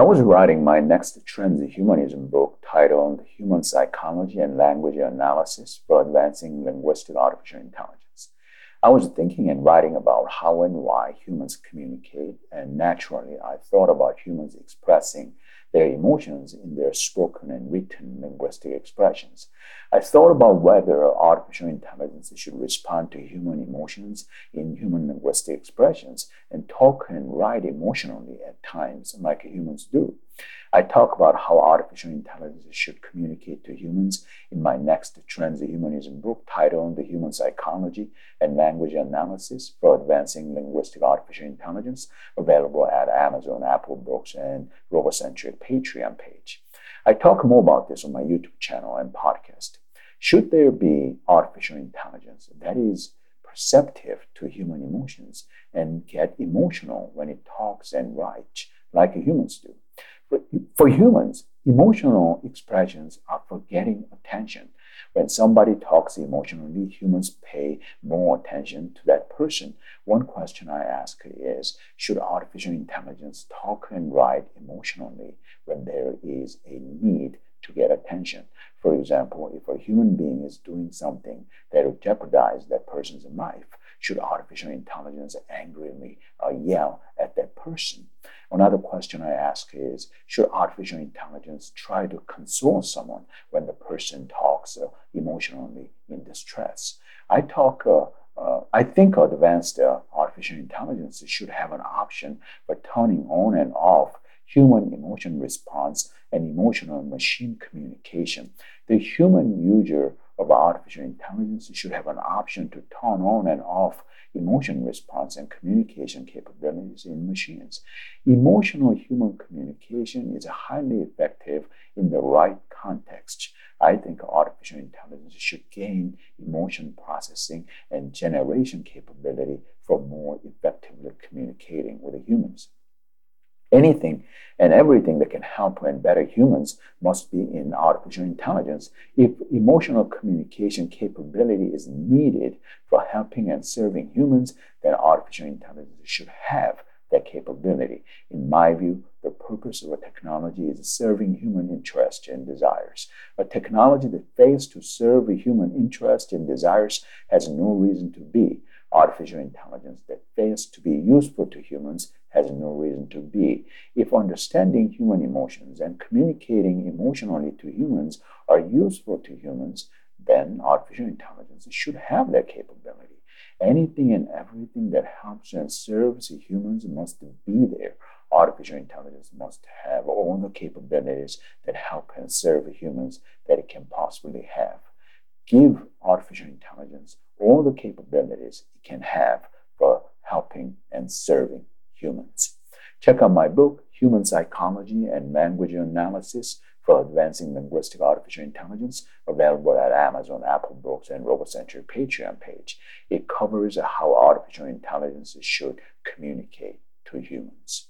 I was writing my next transhumanism book titled Human Psychology and Language Analysis for Advancing Linguistic Artificial Intelligence. I was thinking and writing about how and why humans communicate, and naturally, I thought about humans expressing their emotions in their spoken and written linguistic expressions. I thought about whether artificial intelligence should respond to human emotions in human linguistic expressions and talk and write emotionally at times like humans do. I talk about how artificial intelligence should communicate to humans in my next transhumanism book titled The Human Psychology and Language Analysis for Advancing Linguistic Artificial Intelligence, available at Amazon, Apple Books, and Robocentric Patreon page. I talk more about this on my YouTube channel and podcast. Should there be artificial intelligence that is perceptive to human emotions and get emotional when it talks and writes like humans do? But for humans, emotional expressions are for getting attention. When somebody talks emotionally, humans pay more attention to that person. One question I ask is Should artificial intelligence talk and write emotionally when there is a need to get attention? For example, if a human being is doing something that would jeopardize that person's life, should artificial intelligence angrily uh, yell at that person? Another question I ask is Should artificial intelligence try to console someone when the person talks uh, emotionally in distress? I talk. Uh, uh, I think advanced uh, artificial intelligence should have an option for turning on and off human emotion response and emotional machine communication. The human user of artificial intelligence should have an option to turn on and off emotion response and communication capabilities in machines. Emotional human communication is highly effective in the right context. I think artificial intelligence should gain emotion processing and generation capability for more effectively communicating with humans. Anything and everything that can help and better humans must be in artificial intelligence. If emotional communication capability is needed for helping and serving humans, then artificial intelligence should have that capability. In my view, the purpose of a technology is serving human interests and desires. A technology that fails to serve a human interest and desires has no reason to be. Artificial intelligence that fails to be useful to humans has no reason to be. If understanding human emotions and communicating emotionally to humans are useful to humans, then artificial intelligence should have that capability. Anything and everything that helps and serves humans must be there. Artificial intelligence must have all the capabilities that help and serve humans that it can possibly have. Give artificial intelligence all the capabilities it can have for helping and serving. Check out my book, Human Psychology and Language Analysis for Advancing Linguistic Artificial Intelligence, available at Amazon, Apple Books, and Robocentric Patreon page. It covers how artificial intelligence should communicate to humans.